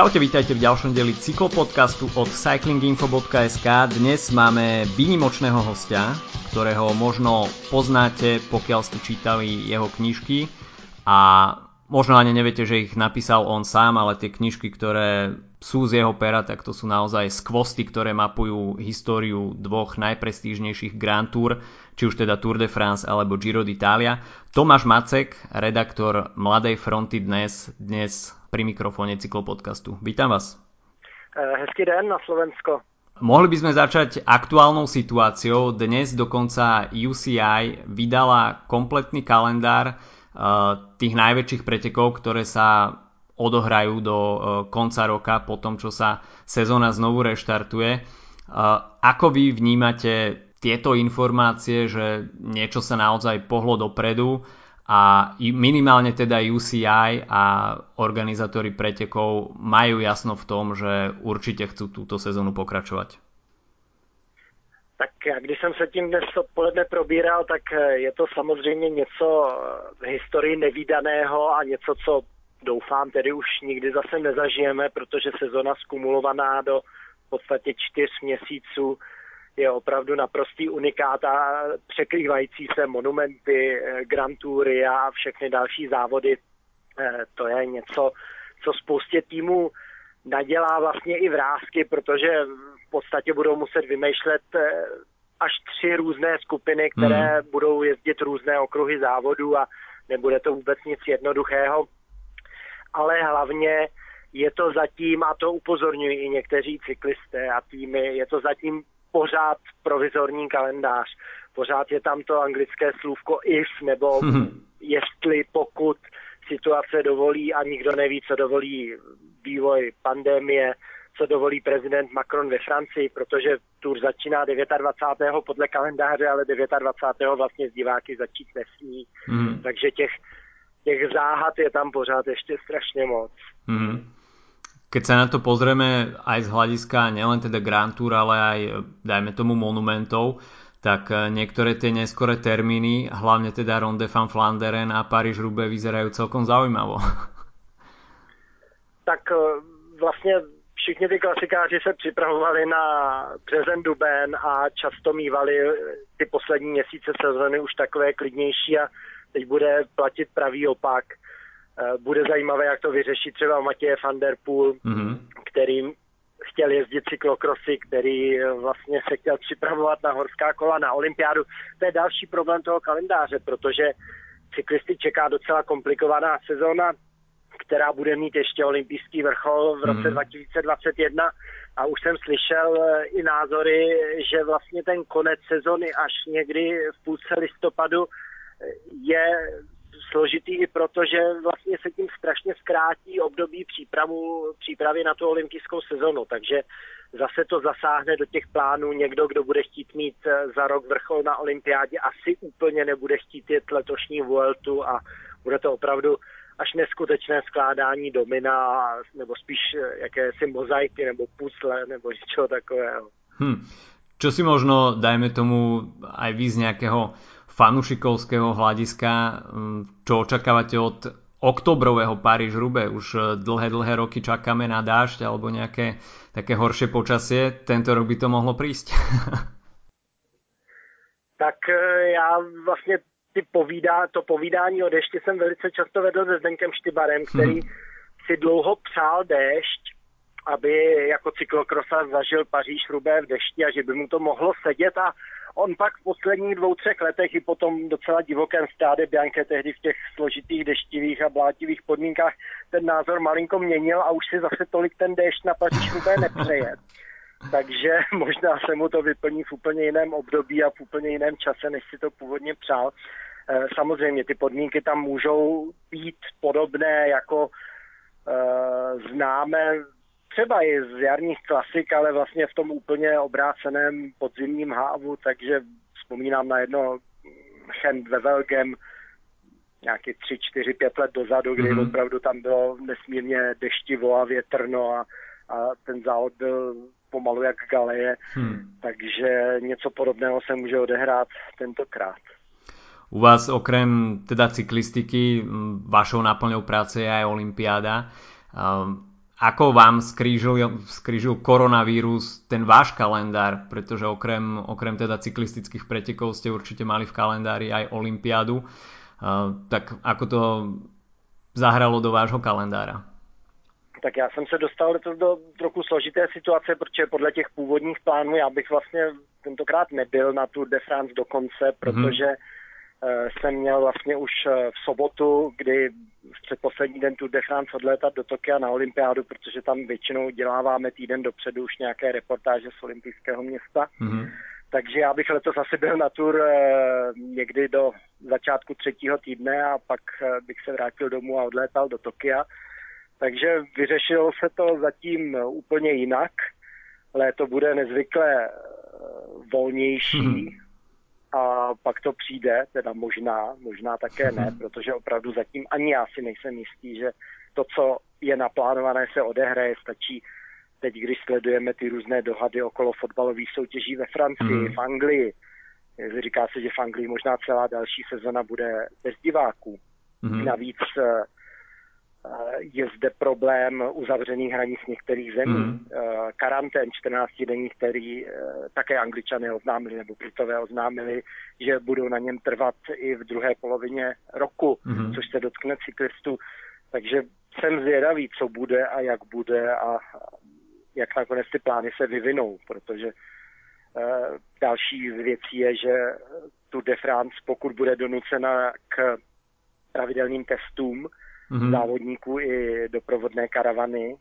Čaute, vítajte v ďalšom deli cyklopodcastu od cyclinginfo.sk. Dnes máme výnimočného hostia, ktorého možno poznáte, pokiaľ ste čítali jeho knižky a možno ani neviete, že ich napísal on sám, ale tie knižky, ktoré sú z jeho pera, tak to sú naozaj skvosty, ktoré mapujú históriu dvoch najprestížnejších Grand Tour, či už teda Tour de France alebo Giro d'Italia. Tomáš Macek, redaktor Mladej fronty dnes, dnes pri mikrofóne cyklopodcastu. Vítam vás. Eh, hezký den na Slovensko. Mohli by sme začať aktuálnou situáciou. Dnes dokonca UCI vydala kompletný kalendár tých najväčších pretekov, ktoré sa odohrajú do eh, konca roka po tom, čo sa sezóna znovu reštartuje. Ako vy vnímate tieto informácie, že niečo sa naozaj pohlo dopredu a minimálne teda UCI a organizátori pretekov majú jasno v tom, že určitě chcú túto sezonu pokračovat. Tak když jsem se tím dnes odpoledne probíral, tak je to samozřejmě něco v historii nevýdaného a něco, co doufám tedy už nikdy zase nezažijeme, protože sezona skumulovaná do v podstatě čtyř měsíců je opravdu naprostý unikát a překrývající se monumenty, eh, Grand Toury a všechny další závody. Eh, to je něco, co spoustě týmů nadělá vlastně i vrázky, protože v podstatě budou muset vymýšlet eh, až tři různé skupiny, které hmm. budou jezdit různé okruhy závodu a nebude to vůbec nic jednoduchého. Ale hlavně je to zatím, a to upozorňují i někteří cyklisté a týmy, je to zatím pořád provizorní kalendář. Pořád je tam to anglické slůvko if, nebo hmm. jestli, pokud situace dovolí a nikdo neví, co dovolí vývoj pandemie, co dovolí prezident Macron ve Francii, protože tur začíná 29. podle kalendáře, ale 29. vlastně z diváky začít nesmí. Hmm. Takže těch, těch záhad je tam pořád ještě strašně moc. Hmm. Keď sa na to pozrieme aj z hľadiska nielen teda Grand Tour, ale aj dajme tomu monumentov, tak e, niektoré tie neskoré termíny, hlavne teda Ronde van Flanderen a Paríž-Roubaix vyzerajú celkom zaujímavo. Tak e, vlastně všichni ty klasikáři se připravovali na březen, duben a často mývali ty poslední měsíce sezóny už takové klidnější a teď bude platit pravý opak. Eh, bude zajímavé, jak to vyřeší třeba Matěje van der Poel, mm-hmm. který chtěl jezdit cyklokrosy, který eh, vlastně se chtěl připravovat na horská kola na olympiádu. To je další problém toho kalendáře, protože cyklisty čeká docela komplikovaná sezóna, která bude mít ještě olympijský vrchol v roce mm. 2021 a už jsem slyšel eh, i názory, že vlastně ten konec sezony až někdy v půlce listopadu je složitý i proto, že vlastně se tím strašně zkrátí období přípravu, přípravy na tu olympijskou sezonu, takže zase to zasáhne do těch plánů někdo, kdo bude chtít mít eh, za rok vrchol na olympiádě, asi úplně nebude chtít jet letošní Vueltu a bude to opravdu až neskutečné skládání domina, nebo spíš eh, jakési mozaiky, nebo puzzle, nebo něčeho takového. Hmm. Čo si možno, dajme tomu, aj vy z nejakého fanušikovského hľadiska, mm, čo očakávate od oktobrového Paríž Rube. Už e, dlhé, dlhé roky čakáme na dážď alebo nejaké také horšie počasie. Tento rok by to mohlo prísť. tak e, já vlastně ty povídá, to povídání o dešti jsem velice často vedl se Zdenkem Štybarem, který hmm. si dlouho přál déšť, aby jako cyklokrosa zažil Paříž Rubé v dešti a že by mu to mohlo sedět a On pak v posledních dvou, třech letech i potom docela divokém stáde Bianche tehdy v těch složitých deštivých a blátivých podmínkách ten názor malinko měnil a už si zase tolik ten déšť na Paříž úplně nepřeje. Takže možná se mu to vyplní v úplně jiném období a v úplně jiném čase, než si to původně přál. Eh, samozřejmě ty podmínky tam můžou být podobné, jako eh, známe třeba i z jarních klasik, ale vlastně v tom úplně obráceném podzimním hávu, takže vzpomínám na jedno Chent ve Velgem, nějaký 3, 4, 5 let dozadu, kdy mm-hmm. opravdu tam bylo nesmírně deštivo a větrno a, a ten závod byl pomalu jak galeje, hmm. takže něco podobného se může odehrát tentokrát. U vás okrem teda cyklistiky vašou náplňou práce je aj olympiáda. Ako vám skrížil, skrížil koronavírus ten váš kalendár, pretože okrem, okrem teda cyklistických pretekov ste určite mali v kalendári aj Olympiádu. Uh, tak ako to zahralo do vášho kalendára? Tak já jsem se dostal do, do trochu složité situace, protože podle těch původních plánů já bych vlastně tentokrát nebyl na Tour de France do konce, protože mm-hmm jsem měl vlastně už v sobotu, kdy v předposlední den Tour de France odlétat do Tokia na olympiádu, protože tam většinou děláváme týden dopředu už nějaké reportáže z olympijského města. Mm-hmm. Takže já bych letos asi byl na tur někdy do začátku třetího týdne a pak bych se vrátil domů a odlétal do Tokia. Takže vyřešilo se to zatím úplně jinak. Léto bude nezvykle volnější, mm-hmm a pak to přijde, teda možná, možná také ne, mhm. protože opravdu zatím ani já si nejsem jistý, že to, co je naplánované, se odehraje. Stačí teď, když sledujeme ty různé dohady okolo fotbalových soutěží ve Francii, mm. v Anglii. Říká se, že v Anglii možná celá další sezona bude bez diváků. Mm. Navíc eh, je zde problém uzavřených hranic některých zemí. Mm. Karantén 14 denní, který eh, také angličané oznámili, nebo Britové oznámili, že budou na něm trvat i v druhé polovině roku, mm. což se dotkne cyklistů. Takže jsem zvědavý, co bude a jak bude a jak nakonec ty plány se vyvinou, protože další věcí je, že tu de France, pokud bude donucena k pravidelným testům, mm-hmm. závodníků i doprovodné karavany,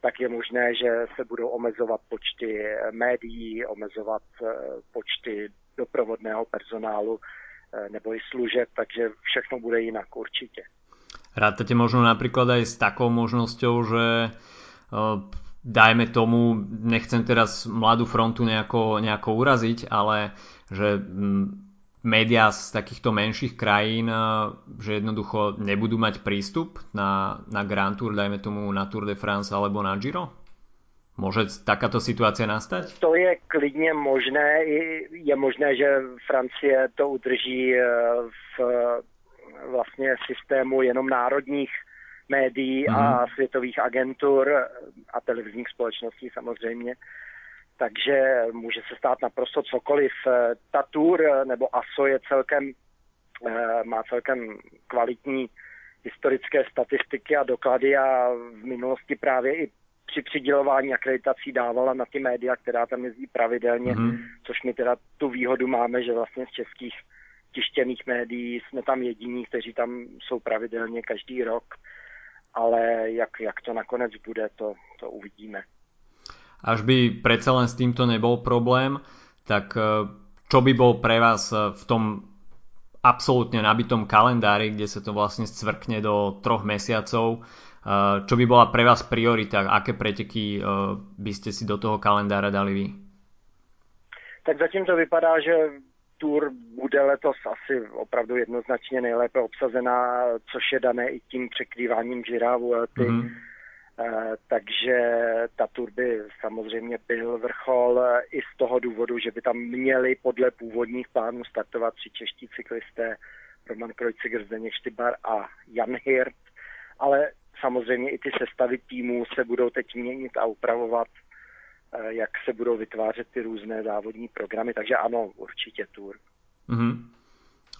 tak je možné, že se budou omezovat počty médií, omezovat eh, počty doprovodného personálu eh, nebo i služeb, takže všechno bude jinak určitě. Rátate možno napríklad aj s takou možnosťou, že eh, dajme tomu, nechcem teraz mladú frontu nejako, nejako uraziť, ale že mm, médiá z takýchto menších krajín, eh, že jednoducho nebudú mať prístup na, na Grand Tour, dajme tomu na Tour de France alebo na Giro? Může takáto situace nastat? To je klidně možné. Je možné, že Francie to udrží eh, v vlastně systému jenom národních médií mm-hmm. a mhm. světových agentur a televizních společností samozřejmě takže může se stát naprosto cokoliv. Eh, ta tour eh, nebo ASO je celkem, eh, má celkem kvalitní historické statistiky a doklady a v minulosti právě i při přidělování akreditací dávala na ty média, která tam jezdí pravidelně, mm-hmm. což my teda tu výhodu máme, že vlastně z českých tištěných médií jsme tam jediní, kteří tam jsou pravidelně každý rok, ale jak, jak to nakonec bude, to, to uvidíme až by predsa len s týmto nebol problém, tak e, čo by bol pre vás e, v tom absolútne nabitom kalendári, kde sa to vlastne scvrkne do troch mesiacov, e, čo by bola pre vás priorita, aké preteky by ste si do toho kalendára dali vy? Tak zatím to vypadá, že Tour bude letos asi opravdu jednoznačně nejlépe obsazená, což je dané i tím překrýváním Gira Vuelty. Mm-hmm takže ta tur by samozřejmě byl vrchol eh, i z toho důvodu, že by tam měli podle původních plánů startovat tři čeští cyklisté Roman Krojciger, Zdeněk Štybar a Jan Hirt, ale samozřejmě i ty sestavy týmů se budou teď měnit a upravovat, eh, jak se budou vytvářet ty různé závodní programy, takže ano, určitě tur. Mm-hmm.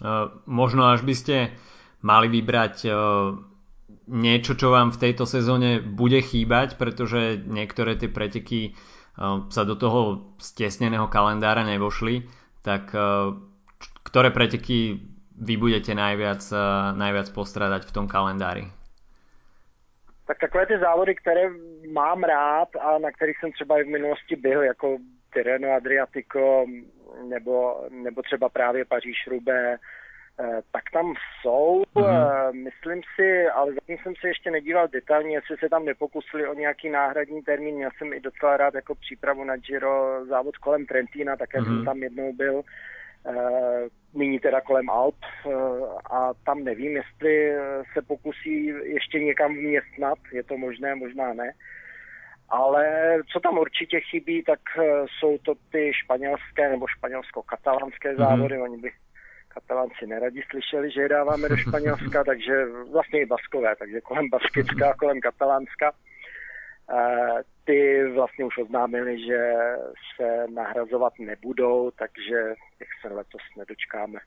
Uh, možno až byste mali vybrať uh niečo, čo vám v tejto sezóne bude chýbať, pretože niektoré tie preteky uh, sa do toho stesneného kalendára nevošli, tak uh, ktoré preteky vy budete najviac, uh, najviac postradať v tom kalendári? Tak takové ty závody, které mám rád a na kterých jsem třeba i v minulosti byl, jako Tireno Adriatico nebo, nebo třeba právě Paříž-Roubaix, Eh, tak tam jsou, mm-hmm. myslím si, ale zatím jsem se ještě nedíval detailně, jestli se tam nepokusili o nějaký náhradní termín. Měl jsem i docela rád jako přípravu na Giro závod kolem Trentína, také mm-hmm. jsem mhm. tam jednou byl. Eh, nyní teda kolem Alp a tam nevím, jestli se pokusí ještě někam vměstnat, je to možné, možná ne. Ale co tam určitě chybí, tak jsou to ty španělské nebo španělsko-katalánské mhm. závody. Mm-hmm. Oni by Katalánci neradi slyšeli, že je dáváme do Španělska, takže vlastně i Baskové, takže kolem Baskická, kolem Katalánska. ty vlastně už oznámili, že se nahrazovat nebudou, takže těch se letos nedočkáme.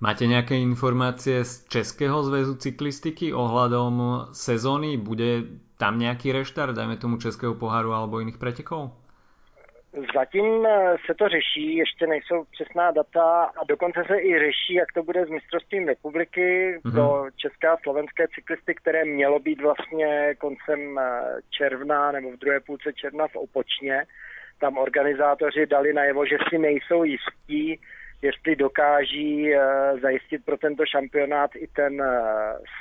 Máte nějaké informace z Českého zväzu cyklistiky ohľadom sezóny? Bude tam nějaký reštart, dajme tomu Českého poháru alebo jiných pretekov? Zatím eh, se to řeší, ještě nejsou přesná data a dokonce se i řeší, jak to bude s mistrovstvím republiky mm-hmm. do české a slovenské cyklisty, které mělo být vlastně koncem eh, června nebo v druhé půlce června v Opočně. Tam organizátoři dali najevo, že si nejsou jistí, jestli dokáží uh, zajistit pro tento šampionát i ten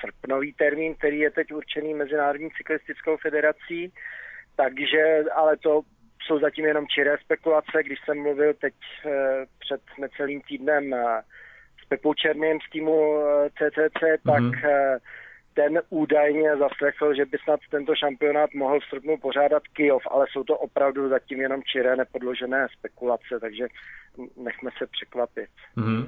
srpnový termín, který je teď určený Mezinárodní cyklistickou federací. Takže, ale to jsou zatím jenom čiré spekulace. Když jsem mluvil teď uh, před necelým týdnem uh, s Pepou Černým z týmu CCC, mm-hmm. tak uh, ten údajně zaslechl, že by snad tento šampionát mohl v srpnu pořádat Kijov, ale jsou to opravdu zatím jenom čiré nepodložené spekulace, takže nechme se překvapit. Mm-hmm.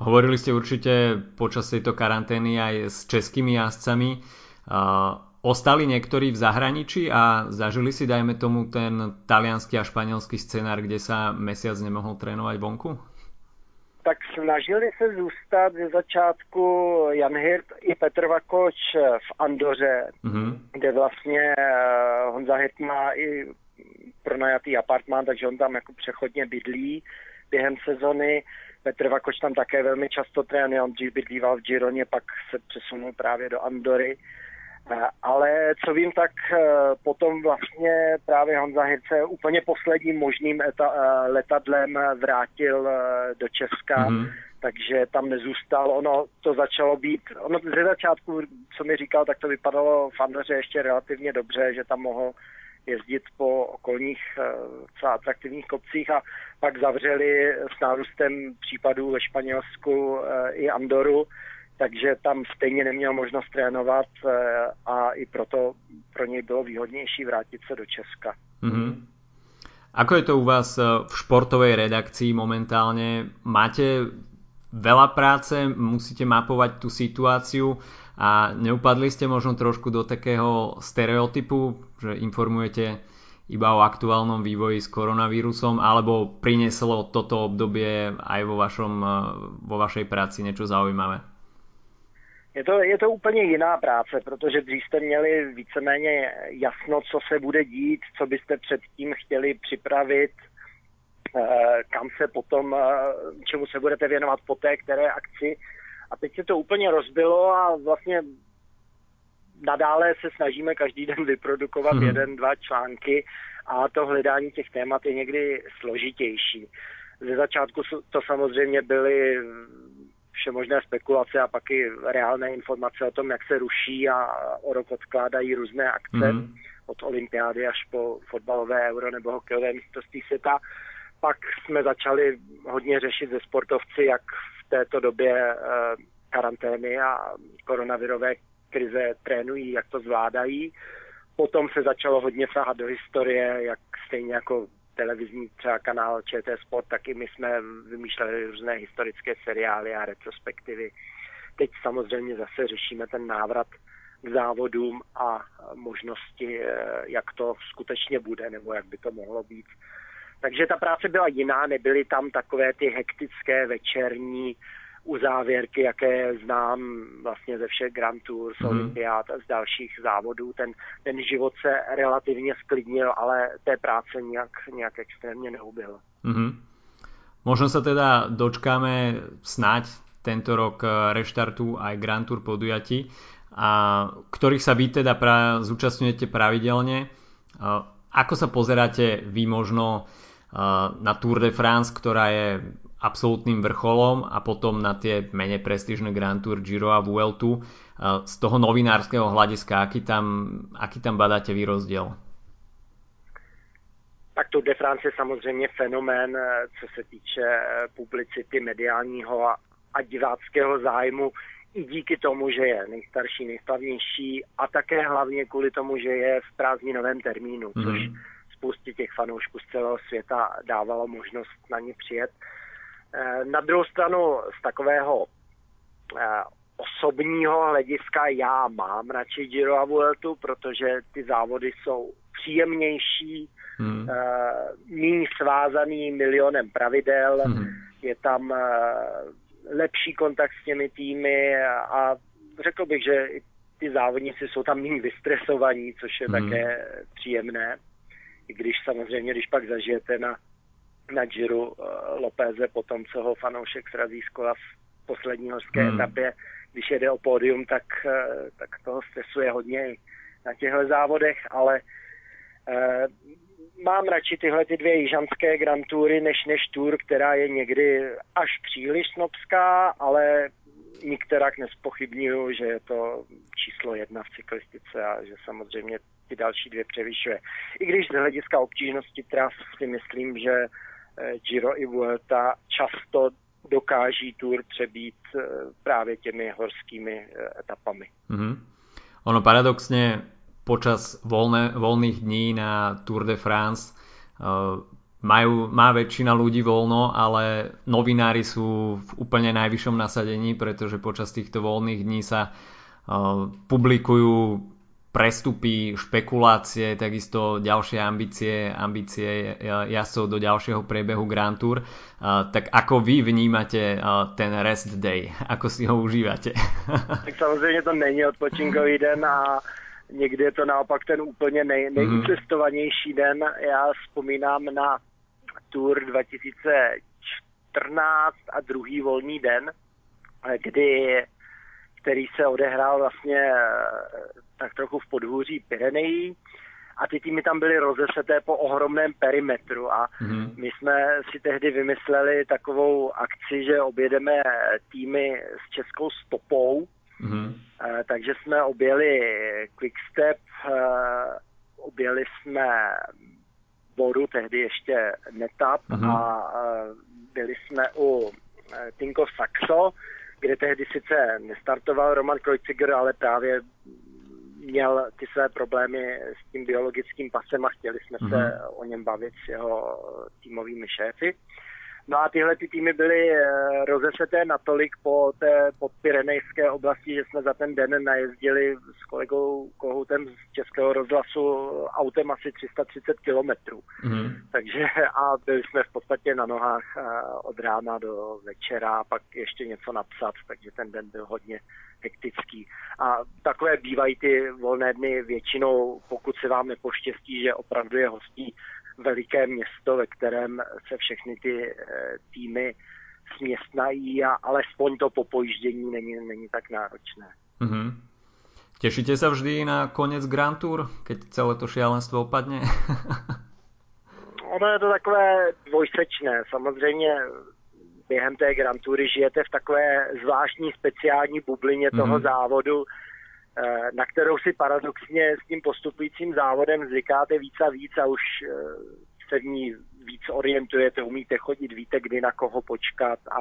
Hovorili ste určite počas tejto karantény aj s českými jazdcami. Uh, ostali niektorí v zahraničí a zažili si, dajme tomu, ten talianský a španielský scenár, kde sa mesiac nemohol trénovať vonku? Tak snažili se zůstat ze začátku Jan Hirt i Petr Vakoč v Andoře, mm-hmm. kde vlastně Honza Hirt má i pronajatý apartmán, takže on tam jako přechodně bydlí během sezony. Petr Vakoč tam také velmi často trénuje, on dřív bydlíval v Gironě, pak se přesunul právě do Andory. Ale co vím, tak e, potom vlastně právě Honza Hirce úplně posledním možným eta, e, letadlem vrátil do Česka, mm-hmm. takže tam nezůstal. Ono to začalo být, ono ze začátku, co mi říkal, tak to vypadalo v Andoře ještě relativně dobře, že tam mohl jezdit po okolních třeba atraktivních kopcích a pak zavřeli s nárůstem případů ve Španělsku i Andoru takže tam stejně neměl možnost trénovat eh, a i proto pro něj bylo výhodnější vrátit se do Česka. Mm-hmm. Ako je to u vás eh, v športovej redakcii momentálne? Máte veľa práce, musíte mapovať tú situáciu a neupadli ste možno trošku do takého stereotypu, že informujete iba o aktuálnom vývoji s koronavírusom, alebo prineslo toto obdobie aj vo, vašom, eh, vo vašej práci niečo zaujímavé? Je to, je to úplně jiná práce, protože dřív jste měli víceméně jasno, co se bude dít, co byste předtím chtěli připravit, eh, kam se potom, eh, čemu se budete věnovat po té, které akci. A teď se to úplně rozbilo a vlastně nadále se snažíme každý den vyprodukovat hmm. jeden, dva články a to hledání těch témat je někdy složitější. Ze začátku to samozřejmě byly všemožné spekulace a pak i reálné informace o tom, jak se ruší a o rok odkládají různé akce mm. od olympiády až po fotbalové euro nebo hokejové mistrovství světa. Pak jsme začali hodně řešit ze sportovci, jak v této době eh, karantény a koronavirové krize trénují, jak to zvládají. Potom se začalo hodně sahat do historie, jak stejně jako televizní třeba kanál ČT Sport, taky my jsme vymýšleli různé historické seriály a retrospektivy. Teď samozřejmě zase řešíme ten návrat k závodům a možnosti, eh, jak to skutečně bude, nebo jak by to mohlo být. Takže ta práce byla jiná, nebyly tam takové ty hektické večerní uzávěrky, jaké znám vlastně ze všech Grand Tour, z mm. Olympiád a z dalších závodů. Ten, ten život se relativně sklidnil, ale té práce nějak, nějak extrémně neubyl. Mm-hmm. Možno sa teda dočkáme snáď tento rok eh, reštartu aj Grand Tour podujatí, a ktorých sa vy teda pra, zúčastňujete pravidelne. Eh, ako sa pozeráte vy možno eh, na Tour de France, ktorá je absolútnym vrcholom a potom na tie menej prestížne Grand Tour, Giro a Vueltu. Z toho novinárskeho hľadiska, aký tam, aký tam badáte vy rozdiel? Tak Tour de France je samozřejmě fenomén, co se týče eh, publicity mediálního a, a diváckého zájmu i díky tomu, že je nejstarší, nejslavnější a také hlavně kvůli tomu, že je v prázdninovém termínu, mm-hmm. což spoustě těch fanoušků z celého světa dávalo možnost na ně přijet. Eh, na druhou stranu z takového eh, osobního hlediska já mám radši Giro a Vueltu, protože ty závody jsou příjemnější, hmm. uh, méně svázaný milionem pravidel, hmm. je tam lepší kontakt s těmi týmy a, a řekl bych, že ty závodníci jsou tam méně vystresovaní, což je hmm. také příjemné. I když samozřejmě, když pak zažijete na, na Giro uh, Lopéze po tom, co ho fanoušek srazí z kola v poslední horské hmm. etapě, když jede o pódium, tak, uh, tak toho stresuje hodně na těchto závodech, ale uh, mám radši tyhle ty dvě jižanské Grand Toury než, než Tour, která je někdy až příliš snobská, ale nikterak nespochybnuju, že je to číslo jedna v cyklistice a že samozřejmě ty další dvě převyšuje. I když z hlediska obtížnosti tras si myslím, že eh, Giro i Vuelta často dokáží Tour přebít eh, právě těmi horskými eh, etapami. Mm-hmm. Ono paradoxně počas voľné, voľných dní na Tour de France majú, má väčšina ľudí voľno, ale novinári sú v úplne najvyššom nasadení, pretože počas týchto voľných dní sa uh, publikujú prestupy, špekulácie, takisto ďalšie ambície, ambície jazdcov do ďalšieho priebehu Grand Tour. Tak ako vy vnímate ten rest day? Ako si ho užívate? tak samozřejmě to není odpočinkový den a někdy je to naopak ten úplně nej, nejcestovanější den. Já vzpomínám na Tour 2014 a druhý volný den, kdy, který se odehrál vlastně tak trochu v podhůří Pyrenejí a ty týmy tam byly rozeseté po ohromném perimetru a mm. my jsme si tehdy vymysleli takovou akci, že objedeme týmy s českou stopou, mm. takže jsme objeli Quickstep, objeli jsme Boru, tehdy ještě Netap mm. a byli jsme u Tinko Saxo, kde tehdy sice nestartoval Roman Kreuziger, ale právě měl ty své problémy s tím biologickým pasem a chtěli jsme mm-hmm. se mhm. o něm bavit s jeho týmovými šéfy. No a tyhle ty týmy byly eh, rozeseté natolik po té podpirenejské oblasti, že jsme za ten den najezdili s kolegou Kohoutem z Českého rozhlasu autem asi 330 kilometrů. Mm. Takže a byli jsme v podstatě na nohách eh, od rána do večera a pak ještě něco napsat, takže ten den byl hodně hektický. A takové bývají ty volné dny většinou, pokud se vám nepoštěstí, že opravdu je hostí veliké město, ve kterém se všechny ty eh, týmy směstnají a alespoň to po pojíždění není, není tak náročné. Mm-hmm. Těšíte se vždy na konec Grand Tour, keď celé to šialenstvo opadne? ono je to takové dvojsečné. Samozřejmě během té Grand Toury žijete v takové zvláštní speciální bublině toho mm-hmm. závodu, na kterou si paradoxně s tím postupujícím závodem zvykáte víc a víc a už eh, se v ní víc orientujete, umíte chodit, víte, kdy na koho počkat a,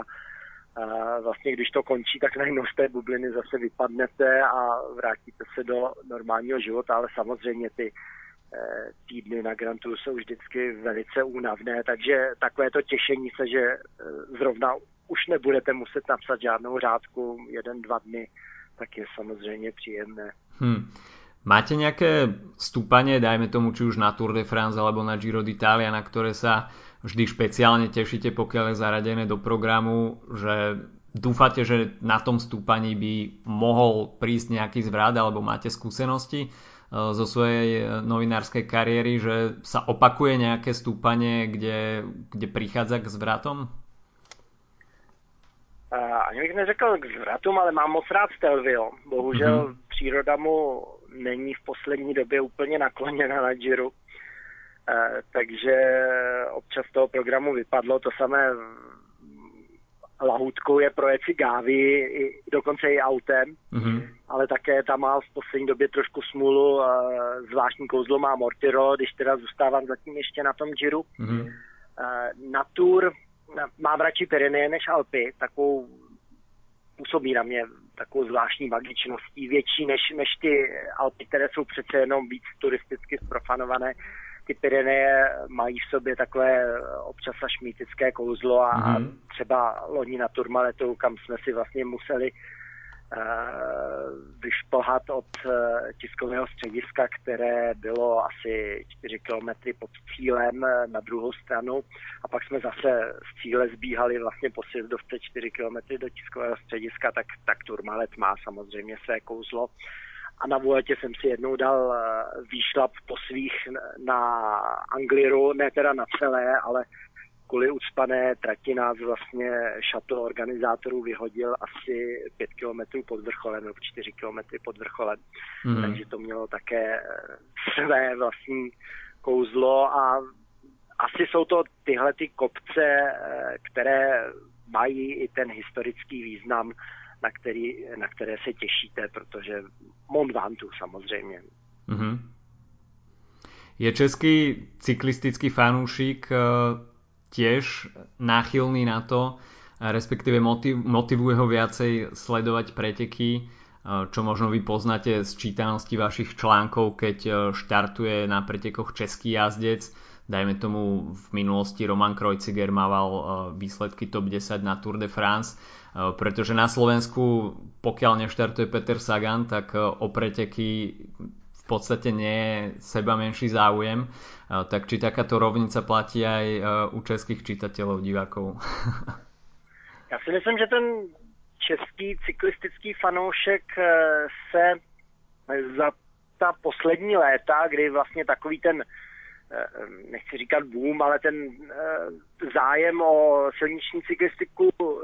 a vlastně když to končí, tak najednou z té bubliny zase vypadnete a vrátíte se do normálního života, ale samozřejmě ty eh, týdny na Grantu jsou vždycky velice únavné, takže takové to těšení se, že eh, zrovna už nebudete muset napsat žádnou řádku jeden, dva dny, tak je samozřejmě příjemné. Hmm. Máte nejaké stúpanie, dajme tomu, či už na Tour de France alebo na Giro d'Italia, na ktoré sa vždy špeciálne tešíte, pokiaľ je zaradené do programu, že dúfate, že na tom stúpaní by mohol prísť nejaký zvrat alebo máte skúsenosti e, zo svojej novinárskej kariéry, že sa opakuje nejaké stúpanie, kde, kde prichádza k zvratom? Ani bych neřekl k zvratům, ale mám moc rád Stelvio. Bohužel mm-hmm. příroda mu není v poslední době úplně nakloněna na Giro. Eh, takže občas toho programu vypadlo to samé lahůdkou je projet si gávy, i, dokonce i autem, mm-hmm. ale také tam má v poslední době trošku smůlu, zvláštní kouzlo má Mortiro, když teda zůstávám zatím ještě na tom Giro. Mm-hmm. Na Tour mám radši Pyreneje než Alpy, takovou působí na mě takovou zvláštní magičností, větší než, než ty Alpy, které jsou přece jenom víc turisticky zprofanované. Ty Pyreneje mají v sobě takové občas až mýtické kouzlo a, mm-hmm. a třeba loni na Turmaletu, kam jsme si vlastně museli vyšplhat od tiskového střediska, které bylo asi 4 kilometry pod cílem na druhou stranu. A pak jsme zase z cíle zbíhali vlastně po sjezdovce 4 kilometry do tiskového střediska, tak, tak Turmalet má samozřejmě své kouzlo. A na Vueltě jsem si jednou dal eh, výšlap po svých na Angliru, ne teda na celé, ale kvůli ucpané trati nás vlastně šato organizátorů vyhodil asi 5 km pod vrcholem, nebo 4 km pod vrcholem. Mm. Takže to mělo také eh, své vlastní kouzlo a asi jsou to tyhle ty kopce, eh, které mají i ten historický význam na, který, na které se těšíte, protože Mont Ventoux samozřejmě. Mm-hmm. Je český cyklistický fanúšik eh, tiež náchylný na to, respektíve motiv, motivuje ho viacej sledovať preteky, čo možno vy poznáte z čítanosti vašich článkov, keď eh, štartuje na pretekoch český jazdec. Dajme tomu v minulosti Roman Kreuziger mával výsledky top 10 na Tour de France Eh, pretože na Slovensku, pokiaľ neštartuje Peter Sagan, tak o preteky podstate nie je seba menší záujem. Eh, tak či takáto rovnica platí aj u českých čitateľov, divákov? Já si myslím, že ten český cyklistický fanoušek se za ta poslední léta, kdy vlastně takový ten Eh, nechci říkat boom, ale ten eh, zájem o silniční cyklistiku eh,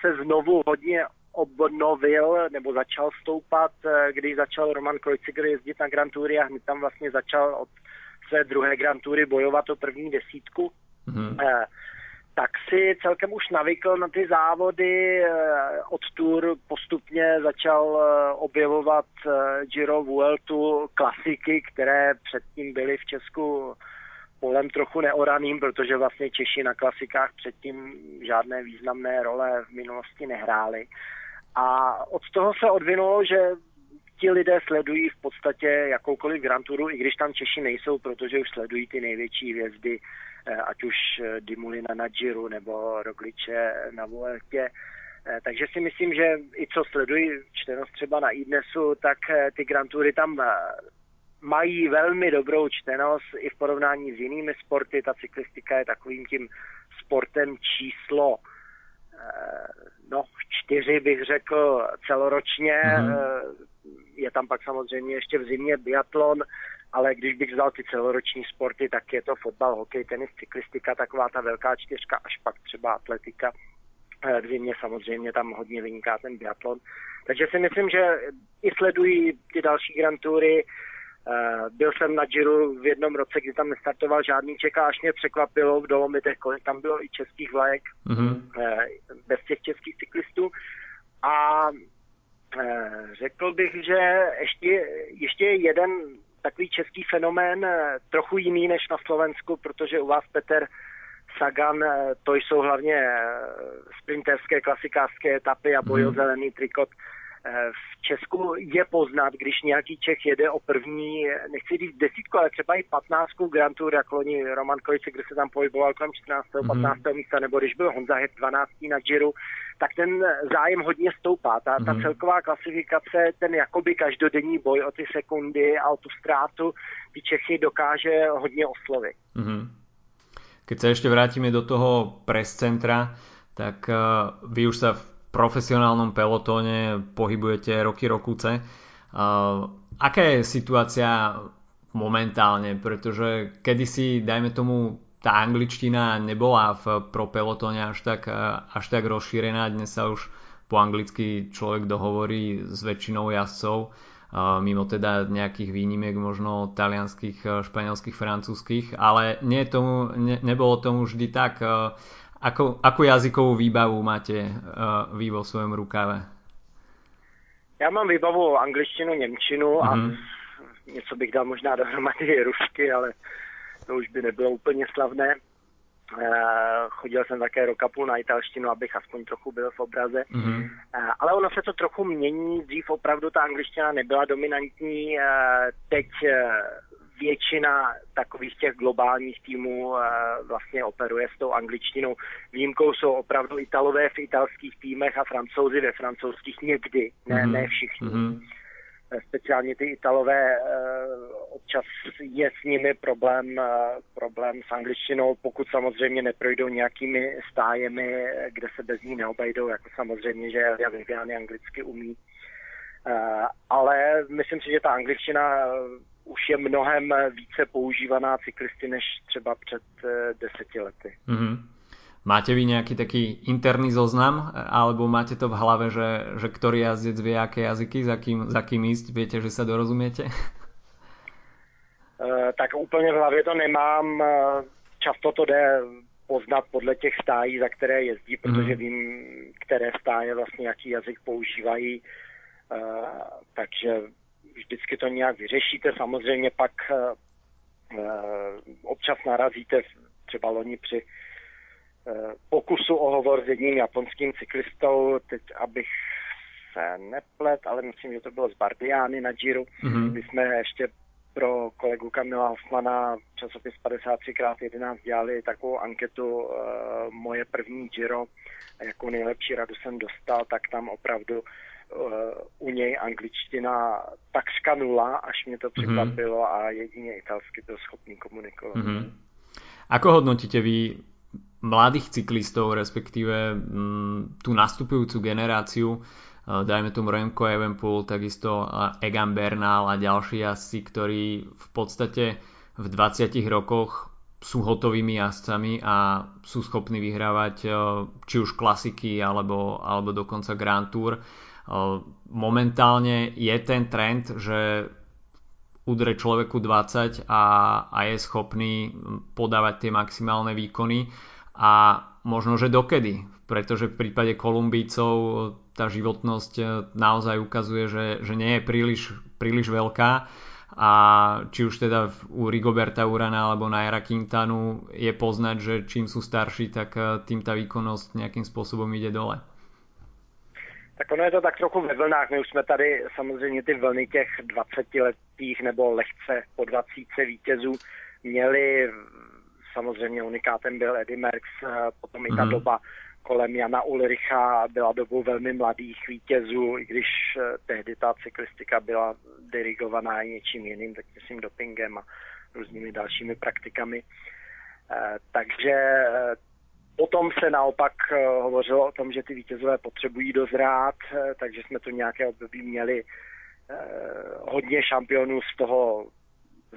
se znovu hodně obnovil nebo začal stoupat, když začal Roman Kreuziger jezdit na Grand Toury a hned tam vlastně začal od své druhé Grand Toury bojovat o první desítku. Mm-hmm. Tak si celkem už navykl na ty závody, od Tour postupně začal objevovat Giro Vueltu, klasiky, které předtím byly v Česku polem trochu neoraným, protože vlastně Češi na klasikách předtím žádné významné role v minulosti nehráli. A od toho se odvinulo, že ti lidé sledují v podstatě jakoukoliv Grand Touru, i když tam Češi nejsou, protože už sledují ty největší hvězdy, eh, ať už eh, Dimulina na Giro nebo Rogliče na Vueltě. Eh, takže si myslím, že i co sledují čtenost třeba na Idnesu, tak ty Grand Toury tam mají velmi dobrou čtenost i v porovnání s jinými sporty. Ta cyklistika je takovým tím sportem číslo no, čtyři bych řekl celoročně. Mm-hmm. Je tam pak samozřejmě ještě v zimě biatlon, ale když bych vzal ty celoroční sporty, tak je to fotbal, hokej, tenis, cyklistika, taková ta velká čtyřka, až pak třeba atletika. Eh, v zimě samozřejmě tam hodně vyniká ten biatlon. Takže si myslím, že i sledují ty další Uh, byl jsem na Giro v jednom roce, kdy tam nestartoval žádný Čech a až mě překvapilo v Dolomitech, kolik tam bylo i českých vlajek, mm-hmm. bez těch českých cyklistů. A uh, řekl bych, že ještě, ještě jeden takový český fenomén, trochu jiný než na Slovensku, protože u vás, Petr, Sagan, to jsou hlavně sprinterské klasikářské etapy a boj o mm. zelený trikot. V Česku je poznat, když nějaký Čech jede o první, nechci říct desítku, ale třeba i patnáctku Grand Tour, jako loni Roman Kojce, kde se tam pohyboval kolem 14. Mm. 15. místa, nebo když byl Honza Het 12. na Giro, tak ten zájem hodně stoupá. Ta, mm. ta mhm. celková klasifikace, ten jakoby každodenní boj o ty sekundy a o tu ztrátu, ty Čechy dokáže hodně oslovit. Mm. Keď sa ešte vrátime do toho press centra, tak uh, vy už sa v profesionálnom pelotóne pohybujete roky rokuce. Aká je situácia momentálne? Pretože kedysi, dajme tomu, tá angličtina nebola v pro pelotóne až tak, až tak rozšírená. Dnes sa už po anglicky človek dohovorí s väčšinou jazdcov, mimo teda nejakých výnimiek možno talianských, španielských, francúzských, ale nie tomu, ne, nebolo tomu vždy tak. Ako, akú jazykovou výbavu máte uh, vy vo svém rukáve? Já mám výbavu angličtinu, němčinu mm-hmm. a mhm. něco bych dal možná dohromady rusky, ale to už by nebylo úplně slavné. Uh, chodil jsem také rok a půl na italštinu, abych aspoň trochu byl v obraze. Mm-hmm. Ale ono se to trochu mění. Dřív opravdu ta angličtina nebyla dominantní. Uh, teď většina takových těch globálních týmů vlastně operuje s tou angličtinou. Výjimkou jsou opravdu Italové v italských týmech a Francouzi ve francouzských někdy, ne, mm-hmm. ne všichni. Mm-hmm speciálně ty Italové, občas je s nimi problém, problém s angličtinou, pokud samozřejmě neprojdou nějakými stájemi, kde se bez ní neobejdou, jako samozřejmě, že Elia Viviani anglicky umí. Ale myslím si, že ta angličtina už je mnohem více používaná cyklisty než třeba před deseti lety. Mm-hmm. Máte vy nejaký taký interný zoznam, alebo máte to v hlave, že, že ktorý jazdec vie aké jazyky, za kým, za kým ísť, viete, že sa dorozumiete? Uh, tak úplně v hlavě to nemám. Často to jde poznat podle těch stájí, za které jezdí, protože mm. vím, které stáje vlastně jaký jazyk používají. Takže vždycky to nějak vyřešíte. Samozřejmě pak uh, občas narazíte třeba loni při Eh, pokusu o hovor s jedním japonským cyklistou, teď abych se neplet, ale myslím, že to bylo z Bardiány na Giro, mm-hmm. kdy jsme ještě pro kolegu Kamila Hoffmana časopis 53x11 dělali takovou anketu uh, moje první Giro a jakou nejlepší radu jsem dostal, tak tam opravdu u něj angličtina takřka nula, až mě to mhm. překvapilo mm-hmm. a jedině italsky byl schopný komunikovat. Mm-hmm. Ako hodnotíte vy mladých cyklistov, respektíve mm, tú nastupujúcu generáciu, e, dajme tomu Remco Evenpool, takisto Egan Bernal a ďalší jazdci, ktorí v podstate v 20 rokoch sú hotovými jazdcami a sú schopní vyhrávať e, či už klasiky alebo, alebo dokonca Grand Tour. Momentálne je ten trend, že udre človeku 20 a, a je schopný podávať tie maximálne výkony. A možno, že dokedy, pretože v prípade Kolumbícov tá životnosť e, naozaj ukazuje, že, že nie je príliš, príliš veľká. A či už teda u Rigoberta Urana alebo Naira Quintanu je poznať, že čím sú starší, tak e, tým tá výkonnosť nejakým spôsobom ide dole. Tak ono je to tak trochu ve vlnách. My už jsme tady samozřejmě ty vlny těch 20 letých nebo lehce po 20 vítězů měli samozřejmě unikátem byl Eddie Merckx, eh, potom mm-hmm. i ta mhm. doba kolem Jana Ulricha byla dobou velmi mladých vítězů, i když eh, tehdy ta cyklistika byla dirigovaná něčím jiným, tak myslím dopingem a různými dalšími praktikami. Eh, takže potom se naopak hovořilo o tom, že ty vítězové potřebují dozrát, takže jsme tu nějaké období měli hodně šampionů z toho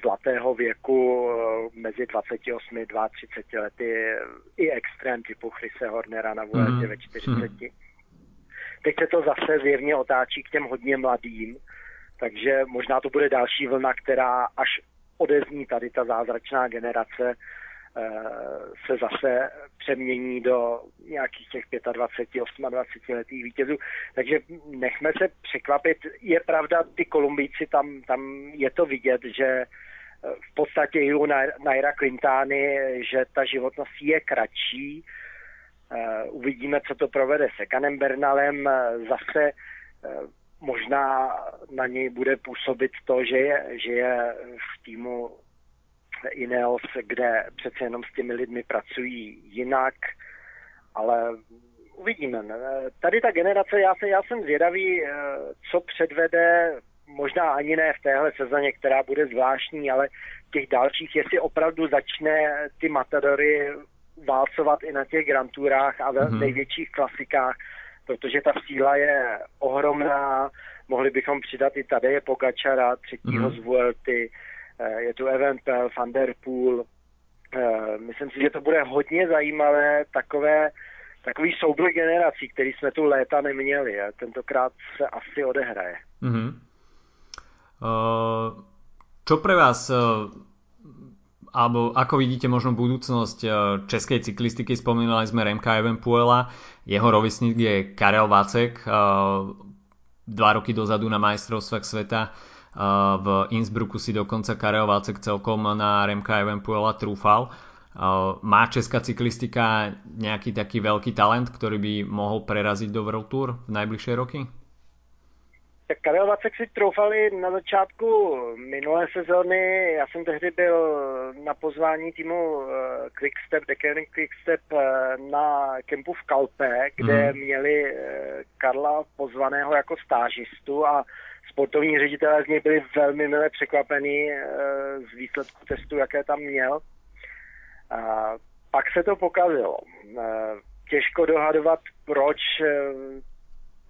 zlatého věku eh, mezi 28 a 32 lety i extrém typu Chrise Hornera na Vueltě mm. ve 40. Mm. Teď se to zase zjevně otáčí k těm hodně mladým, takže možná to bude další vlna, která až odezní tady ta zázračná generace, eh, se zase přemění do nějakých těch 25, 28 letých vítězů. Takže nechme se překvapit. Je pravda, ty Kolumbíci, tam, tam je to vidět, že v podstatě u Naira Quintány, že ta životnost je kratší. Eh, uvidíme, co to provede se Kanem Bernalem. Zase eh, možná na něj bude působit to, že je, že je v týmu Ineos, kde přece jenom s těmi lidmi pracují jinak, ale uvidíme. Tady ta generace, já, se, já jsem zvědavý, eh, co předvede možná ani ne v téhle sezóně, která bude zvláštní, ale těch dalších, jestli opravdu začne ty Matadory válcovat i na těch Grand Tourách a ve mm-hmm. největších klasikách, protože ta síla je ohromná, mohli bychom přidat i tady Pogačara, třetího mm-hmm. z Vuelty, je tu Evenpel, Van Der Poel, eh, myslím si, že to bude hodně zajímavé, takové takový souboj generací, který jsme tu léta neměli a tentokrát se asi odehraje. Mm-hmm. Eh, čo vás eh, alebo ako vidíte možno budúcnosť eh, českej cyklistiky, spomínali sme Remka Evenpuela, jeho rovesník je Karel Vacek, dva roky dozadu na majstrovstvách sveta v Innsbrucku si dokonca Karel Vacek celkom na Remka Evenpuela trúfal. Má česká cyklistika nejaký taký veľký talent, ktorý by mohol preraziť do World Tour v najbližšie roky? Tak Karel Vacek si troufali na začátku minulé sezóny. Já jsem tehdy byl na pozvání týmu eh, Quickstep, Decathlon Quickstep eh, na kempu v Kalpe, kde mm. měli eh, Karla pozvaného jako stážistu a sportovní ředitelé z něj byli velmi milé překvapení z výsledku testu, jaké tam měl. A pak se to pokazilo. Těžko dohadovat, proč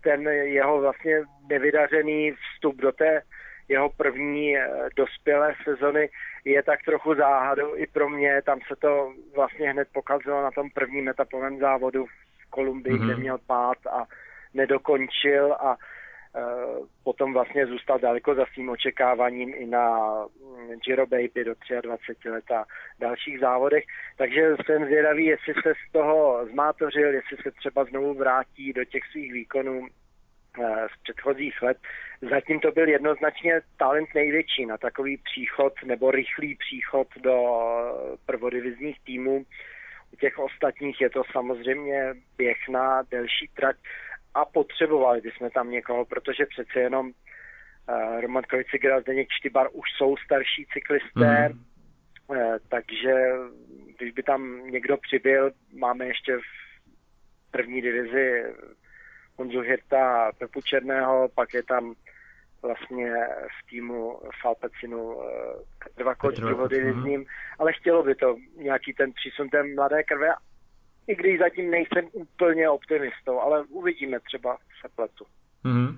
ten jeho vlastně nevydařený vstup do té jeho první eh, dospělé sezony je tak trochu záhadou i pro mě. Tam se to vlastně hned pokazilo na tom prvním etapovém závodu v Kolumbii, mm-hmm. kde mhm. měl pád a nedokončil a potom vlastně zůstal daleko za svým očekáváním i na mm, Giro Baby do 23 let a dalších závodech. Takže jsem zvědavý, jestli se z toho zmátořil, jestli se třeba znovu vrátí do těch svých výkonů, Eh, z předchozích let. Zatím to byl jednoznačně talent největší na takový příchod nebo rychlý příchod do prvodivizních týmů. U těch ostatních je to samozřejmě běh na delší trať a potřebovali bychom tam někoho, protože přece jenom uh, Roman Krojciger a Zdeněk Štybar už jsou starší cyklisté, mm. uh, takže když by tam někdo přibyl, máme ještě v první divizi Honzu Hirta, Pepu Černého, pak je tam vlastně v týmu Falpecinu Petrva Koč druhodivizním, ale chtělo by to nějaký ten přísun té mladé krve, i když zatím nejsem úplně optimistou, ale uvidíme, třeba se pletu. Mm-hmm.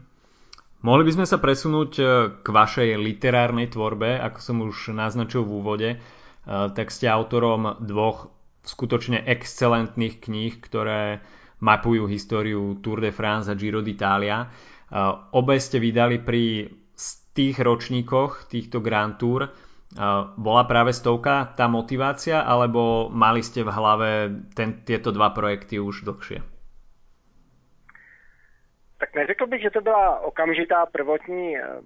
Mohli by sme sa eh, k vašej literárnej tvorbe, ako som už naznačil v úvode, eh, tak ste autorom dvoch skutočne excelentných kníh, ktoré mapujú históriu Tour de France a Giro d'Italia. Obe ste vydali pri tých ročníkoch týchto Grand Tour. Bola práve stovka tá motivácia, alebo mali ste v hlave ten, tieto dva projekty už dlhšie? Tak neřekl bych, že to byla okamžitá prvotní eh,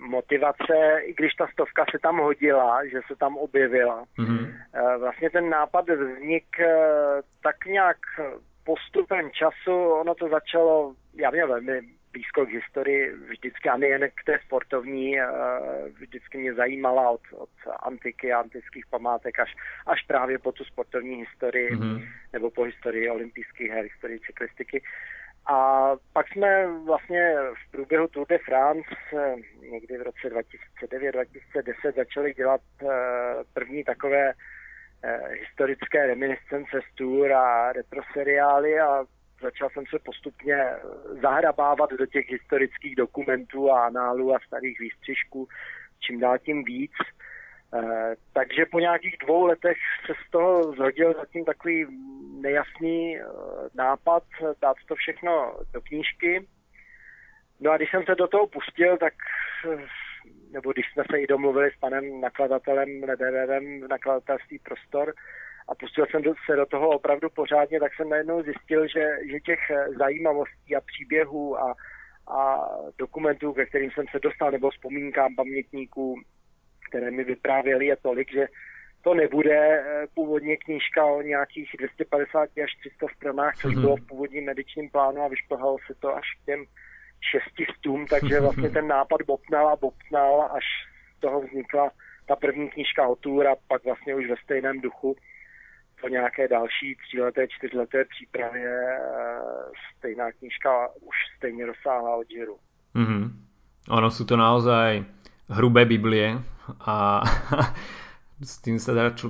motivace, i když ta stovka se tam hodila, že se tam objevila. Mm-hmm. Vlastně ten nápad vznik eh, tak nějak postupem času ono to začalo, já měl velmi blízko k historii, vždycky a nejen k té sportovní, eh, vždycky mě zajímala od, od antiky a antických památek až, až právě po tu sportovní historii mm-hmm. nebo po historii olympijských her, historii cyklistiky. A pak jsme vlastně v průběhu Tour de France eh, někdy v roce 2009-2010 začali dělat eh, první takové historické reminiscence z tour a retroseriály a začal jsem se postupně zahrabávat do těch historických dokumentů a análů a starých výstřižků, čím dál tím víc. Eh, takže po nějakých dvou letech se z toho zhodil zatím takový nejasný eh, nápad dát to všechno do knížky. No a když jsem se do toho pustil, tak nebo když jsme se i domluvili s panem nakladatelem Ledererem v nakladatelství Prostor a pustil jsem se do toho opravdu pořádně, tak jsem najednou zjistil, že, že těch zajímavostí a příběhů a, a dokumentů, ke kterým jsem se dostal, nebo vzpomínkám pamětníků, které mi vyprávěli, je tolik, že to nebude eh, původně knížka o nějakých 250 až 300 stranách, což mhm. bylo v původním medičním plánu a vyšplhalo se to až k těm šestistům, takže vlastně ten nápad bopnal a bopnal, až z toho vznikla ta první knížka o tour a pak vlastně už ve stejném duchu po nějaké další tříleté, čtyřleté přípravě eh, stejná knížka už stejně rozsáhla od Giro. Mm-hmm. Ono sú to naozaj hrubé Biblie a s tým sa dá čo,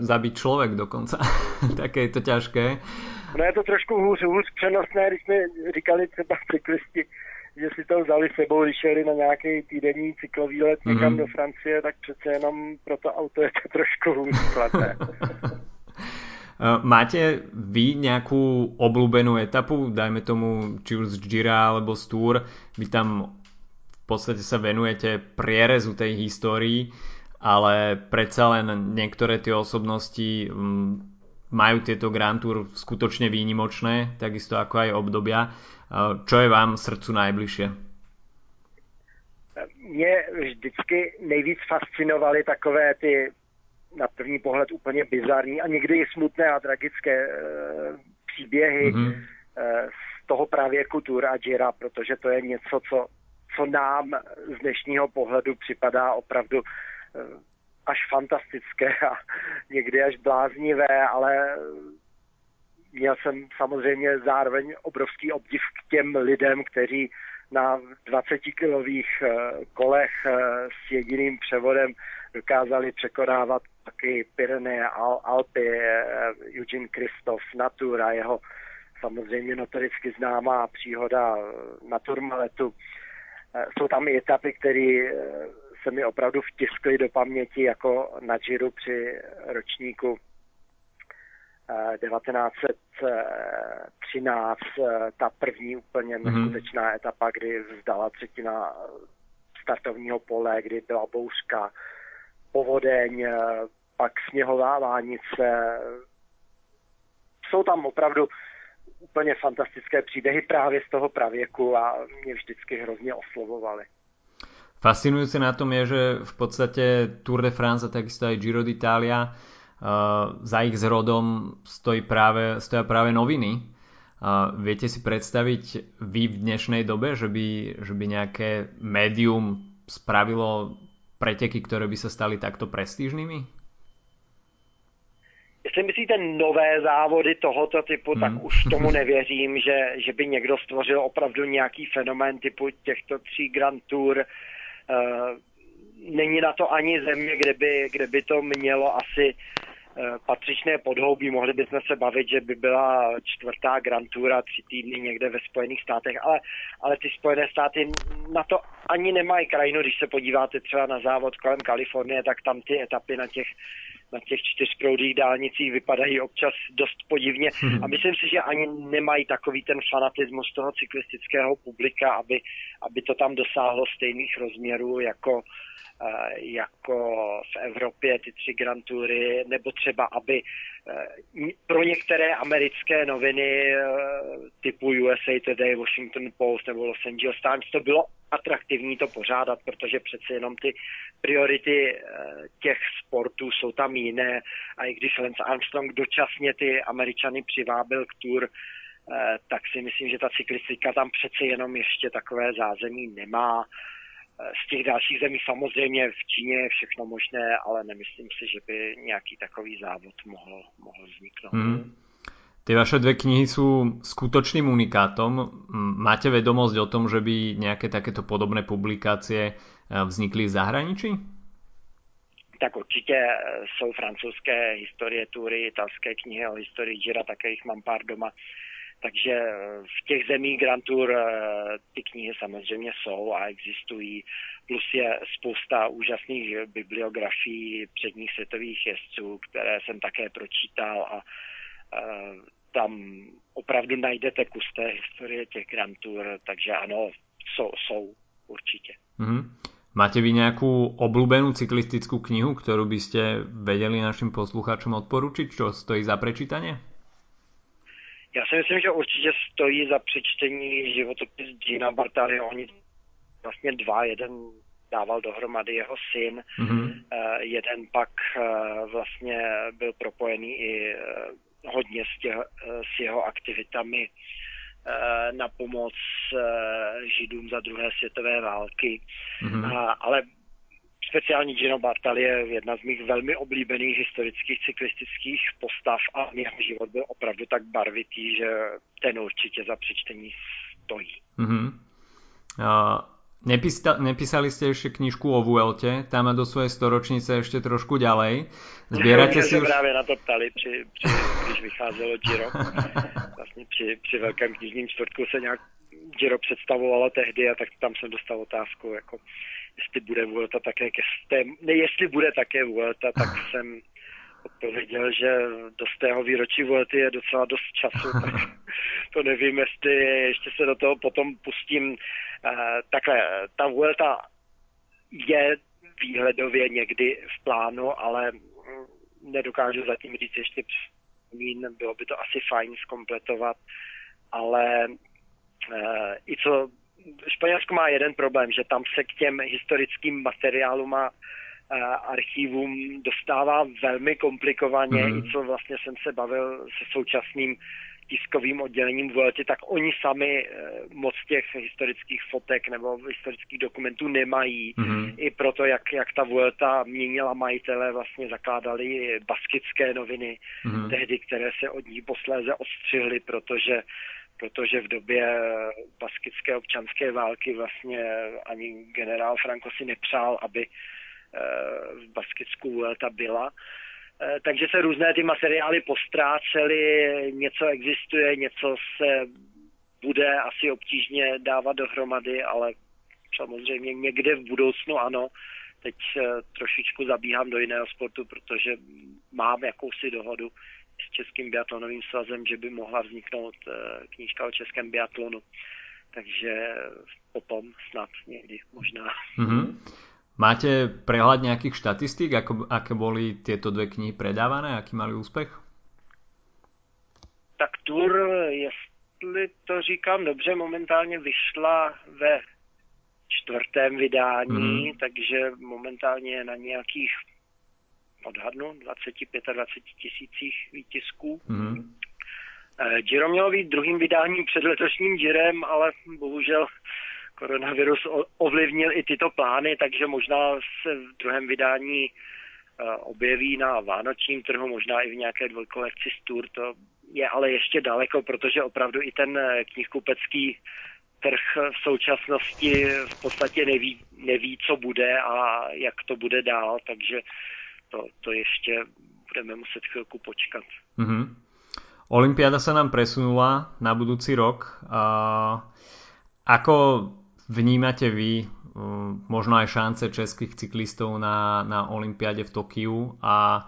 zabiť človek dokonca. Také je to ťažké. No je to trošku hůř, hůř přenosné, když jsme říkali třeba cyklisti, že si to vzali sebou, když jeli na nějaký týdenní cyklový let někam mm-hmm. do Francie, tak přece jenom pro to auto je to trošku hůř Máte vy nejakú obľúbenú etapu, dajme tomu či už z Gira alebo z Tour, vy tam v podstate sa venujete prierezu tej histórii, ale predsa len niektoré tie osobnosti mm, majú tieto Grand Tour skutočne výnimočné, takisto ako aj obdobia. Čo je vám srdcu najbližšie? Mě vždycky nejvíc fascinovaly takové ty na první pohled úplně bizarní a někdy i smutné a tragické e, příběhy mm-hmm. e, z toho právě Tour a Gira, protože to je něco, co co nám z dnešního pohledu připadá opravdu až fantastické a někdy až bláznivé, ale měl jsem samozřejmě zároveň obrovský obdiv k těm lidem, kteří na 20-kilových kolech s jediným převodem dokázali překonávat taky Pyreneje, Al- Alpy, Eugene Christoph, Natura, jeho samozřejmě notoricky známá příhoda na Turmaletu. Jsou tam i etapy, které se mi opravdu vtiskly do paměti jako na Giro při ročníku 1913, ta první úplně mhm. neskutečná etapa, kdy vzdala třetina startovního pole, kdy byla bouřka, povodeň, pak sněhová vánice. Jsou tam opravdu úplně fantastické příběhy právě z toho pravěku a mě vždycky hrozně oslovovaly. Fascinujúce na tom je, že v podstate Tour de France a takisto aj Giro d'Italia uh, za ich zrodom stojí práve, stoja práve noviny. Uh, viete si predstaviť vy v dnešnej dobe, že by, že by nejaké médium spravilo preteky, ktoré by sa stali takto prestížnými? Jestli myslíte nové závody tohoto typu, hmm. tak už tomu nevěřím, že, že by někdo stvořil opravdu nějaký fenomén typu těchto tří Grand Tour, Eh, není na to ani země, kde by, kde by to mělo asi patřičné podhoubí. Mohli bychom se bavit, že by byla čtvrtá Grand Tour tři týdny někde ve Spojených státech, ale, ale ty Spojené státy na to ani nemají krajinu. Když se podíváte třeba na závod kolem Kalifornie, tak tam ty etapy na těch na těch čtyřproudých dálnicích vypadají občas dost podivně hmm. a myslím si, že ani nemají takový ten fanatismus toho cyklistického publika, aby, aby to tam dosáhlo stejných rozměrů jako, eh, jako v Evropě ty tři Grand Toury, nebo třeba, aby eh, pro některé americké noviny eh, typu USA Today, Washington Post nebo Los Angeles Times to bylo atraktivní to pořádat, protože přece jenom ty priority těch sportů jsou tam jiné a i když Lance Armstrong dočasně ty Američany přivábil k tour, Eh, tak si myslím, že ta cyklistika tam přece jenom ještě takové zázemí nemá. Eh, z těch dalších zemí samozřejmě v Číně je všechno možné, ale nemyslím si, že by nějaký takový závod mohl, mohl vzniknout. Hmm. Ty vaše dve knihy sú skutočným unikátom. Máte vedomosť o tom, že by nejaké takéto podobné publikácie eh, vznikly v zahraničí? Tak určitě jsou francouzské historie tury, italské knihy o historii Gira, také jich mám pár doma. Takže eh, v těch zemích Grand Tour ty knihy samozřejmě jsou a existují. Plus je spousta úžasných bibliografií předních světových jezdců, které jsem také pročítal a tam opravdu najdete kus té historie těch Grand Tour, takže ano, jsou, jsou určitě. Mm-hmm. Máte vy nejakú obľúbenú cyklistickú knihu, ktorú by ste vedeli našim poslucháčom odporučiť, čo stojí za prečítanie? Já si myslím, že určitě stojí za přečtení životopis Gina Bartali. Oni vlastně dva, jeden dával dohromady jeho syn, mm-hmm. jeden pak uh, vlastně byl propojený i uh, hodně s, tě, s jeho aktivitami uh, na pomoc uh, Židům za druhé světové války. Mm-hmm. Uh, ale speciální Gino Bartali je jedna z mých velmi oblíbených historických cyklistických postav a jeho život byl opravdu tak barvitý, že ten určitě za přečtení stojí. Mm-hmm. Uh, nepísa, nepísali ste ešte knižku o Vuelte, tam má do svojej storočnice ešte trošku ďalej. Zbierate si už... právě na to ptali, při, při, když vycházelo Giro. Vlastně při, při velkém knižním čtvrtku se nějak Giro představovalo tehdy a tak tam jsem dostal otázku, jako jestli bude Vuelta také ke stém, ne, jestli bude také Vuelta, tak jsem odpověděl, že do tého výročí Vuelty je docela dost času, tak to nevím, jestli ještě se do toho potom pustím. Uh, takhle, ta Vuelta je výhledově někdy v plánu, ale nedokážu zatím říct ještě mín, bylo by to asi fajn zkompletovat, ale uh, i co Španělsko má jeden problém, že tam se k těm historickým materiálům a archívům dostává velmi komplikovaně, mm. i co vlastně jsem se bavil se současným tiskovým oddělením Vuelty, tak oni sami eh, moc těch historických fotek nebo historických dokumentů nemají. Mm-hmm. I proto, jak, jak ta Vuelta měnila majitele, vlastně zakládali baskické noviny mm-hmm. tehdy, které se od ní posléze odstřihly, protože protože v době baskické občanské války vlastně ani generál Franco si nepřál, aby eh, v Baskicku Vuelta byla. Eh, takže se různé ty materiály postrácely, něco existuje, něco se bude asi obtížně dávat dohromady, ale samozřejmě někde v budoucnu ano. Teď eh, trošičku zabíhám do jiného sportu, protože mám jakousi dohodu s Českým biatlonovým svazem, že by mohla vzniknout eh, knížka o českém biatlonu. Takže potom snad někdy možná. Mm-hmm. Máte prehľad nejakých štatistík, ako, aké boli tieto dve knihy predávané, aký mali úspech? Tak Tour, jestli to říkám dobře, momentálně vyšla ve čtvrtém vydání, mm. takže momentálně je na nějakých odhadnu 25-20 tisících výtisků. Mm. Giro mělo být druhým vydáním před letošním Girem, ale bohužel koronavirus ovlivnil i tyto plány, takže možná se v druhém vydání eh, objeví na vánočním trhu, možná i v nějaké dvojkolekci z Tour, to je ale ještě daleko, protože opravdu i ten eh, knihkupecký trh v současnosti v podstatě neví, neví, co bude a jak to bude dál, takže to, to ještě budeme muset chvilku počkat. Mm-hmm. Olympiáda sa nám presunula na budúci rok. A ako vnímate vy mm, možno aj šance českých cyklistov na, na Olympiáde v Tokiu a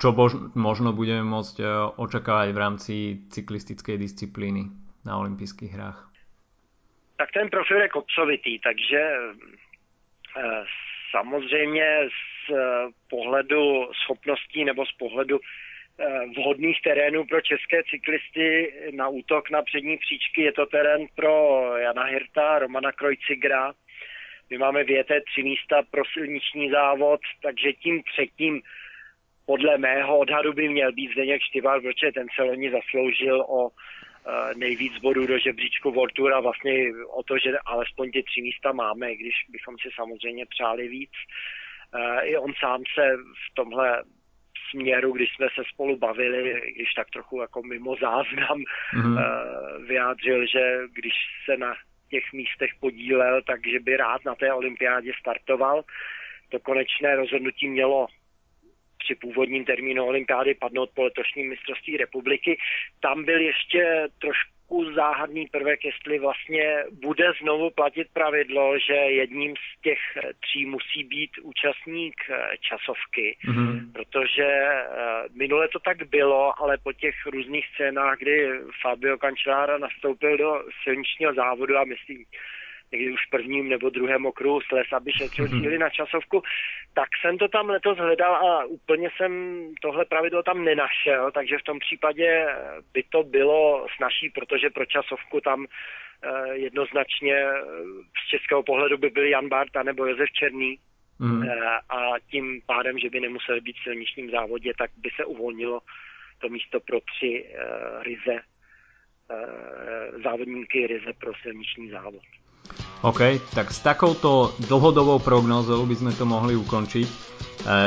čo možno budeme môcť e, očakávať v rámci cyklistickej disciplíny na olympijských hrách? Tak ten profil je kopcovitý, takže e, samozřejmě z pohledu schopností nebo z pohledu Eh, vhodných terénů pro české cyklisty na útok na přední příčky. Je to terén pro Jana Hirta, Romana Krojcigra. My máme věté tři místa pro silniční závod, takže tím třetím podle mého odhadu by měl být Zdeněk Štival, protože ten se loni zasloužil o eh, nejvíc bodů do žebříčku World Tour a vlastně o to, že alespoň ty tři místa máme, když bychom si samozřejmě přáli víc. Eh, I on sám se v tomhle směru, když jsme se spolu bavili, když tak trochu jako mimo záznam, mm-hmm. vyjádřil, že když se na těch místech podílel, takže by rád na té olympiádě startoval. To konečné rozhodnutí mělo při původním termínu olympiády padnout po letošním mistrovství republiky. Tam byl ještě trošku trošku záhadný prvek, jestli vlastně bude znovu platit pravidlo, že jedním z těch tří musí být účastník eh, časovky, mm-hmm. protože eh, minule to tak bylo, ale po těch různých scénách, kdy Fabio Cancellara nastoupil do silničního závodu a myslím, někdy už v prvním nebo druhém okruhu sles, aby šetřil mm-hmm. síly na časovku, tak jsem to tam letos hledal a úplně jsem tohle pravidlo tam nenašel, takže v tom případě by to bylo snažší, protože pro časovku tam eh, jednoznačně eh, z českého pohledu by byl Jan Barta nebo Josef Černý, Mm. A tím pádem, že by nemuseli být v silničním závodě, tak by se uvolnilo to místo pro tři uh, ryze, uh, závodníky ryze pro silniční závod. OK, tak s takouto dlhodobou prognózou by sme to mohli ukončiť. E,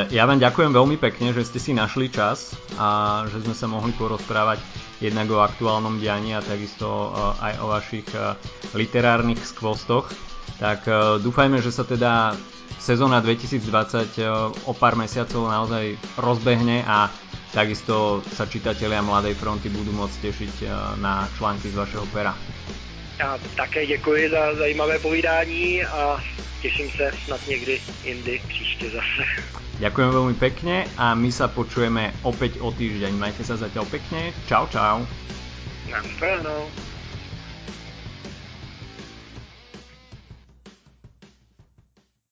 ja vám ďakujem veľmi pekne, že ste si našli čas a že sme sa mohli porozprávať jednak o aktuálnom dianí a takisto e, aj o vašich e, literárnych skvostoch. Tak dúfajme, že sa teda sezóna 2020 o pár mesiacov naozaj rozbehne a takisto sa čitatelia Mladej fronty budú môcť tešiť na články z vašeho pera. Já také děkuji za zajímavé povídání a těším se snad někdy jindy příště zase. Ďakujem veľmi pekne a my sa počujeme opäť o týždeň. Majte sa zatiaľ pekne. Čau, čau. Na